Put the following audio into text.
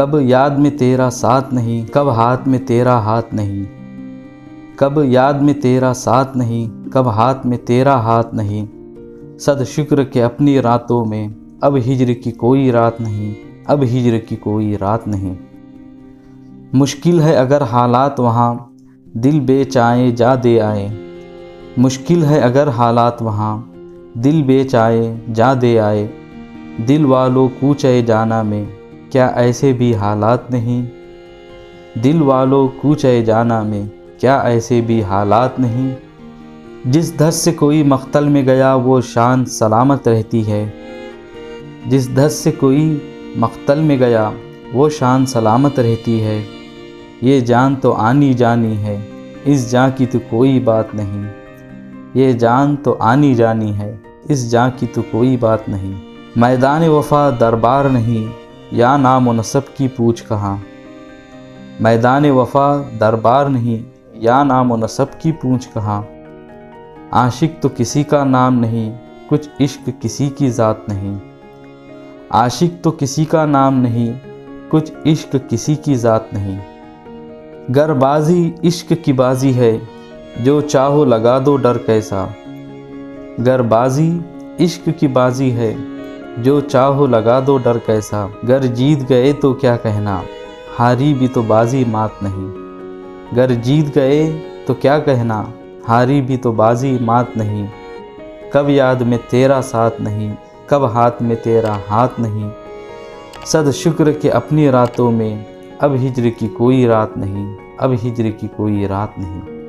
کب یاد میں تیرا ساتھ نہیں، کب ہاتھ میں تیرا ہاتھ نہیں۔ کب یاد میں تیرا ساتھ نہیں، کب ہاتھ میں تیرا ہاتھ نہیں۔ صد شکر کے اپنی راتوں میں اب ہجر کی کوئی رات نہیں، اب ہجر کی کوئی رات نہیں۔ مشکل ہے اگر حالات وہاں دل بے چائیں جا دے آئے۔ مشکل ہے اگر حالات وہاں دل بے چائے جا دے آئے۔ دل والوں کوچے جانا میں کیا ایسے بھی حالات نہیں؟ دل والوں کوچے جانا میں کیا ایسے بھی حالات نہیں؟ جس دھس سے کوئی مختل میں گیا وہ شان سلامت رہتی ہے۔ جس دھس سے کوئی مختل میں گیا وہ شان سلامت رہتی ہے۔ یہ جان تو آنی جانی ہے، اس جان کی تو کوئی بات نہیں۔ یہ جان تو آنی جانی ہے، اس جان کی تو کوئی بات نہیں۔ میدان وفا دربار نہیں۔ یا نام و نصب کی پوچھ کہاں۔ میدان وفا دربار نہیں، یا نام و نصب کی پوچھ کہاں۔ عاشق تو کسی کا نام نہیں، کچھ عشق کسی کی ذات نہیں۔ عاشق تو کسی کا نام نہیں، کچھ عشق کسی کی ذات نہیں۔ گر بازی عشق کی بازی ہے، جو چاہو لگا دو ڈر کیسا۔ گر بازی عشق کی بازی ہے جو چاہو لگا دو ڈر کیسا۔ گر جیت گئے تو کیا کہنا۔ ہاری بھی تو بازی مات نہیں۔ گر جیت گئے تو کیا کہنا۔ ہاری بھی تو بازی مات نہیں۔ کب یاد میں تیرا ساتھ نہیں۔ کب ہاتھ میں تیرا ہاتھ نہیں۔ صد شکر کے اپنی راتوں میں اب ہجر کی کوئی رات نہیں۔ اب ہجر کی کوئی رات نہیں۔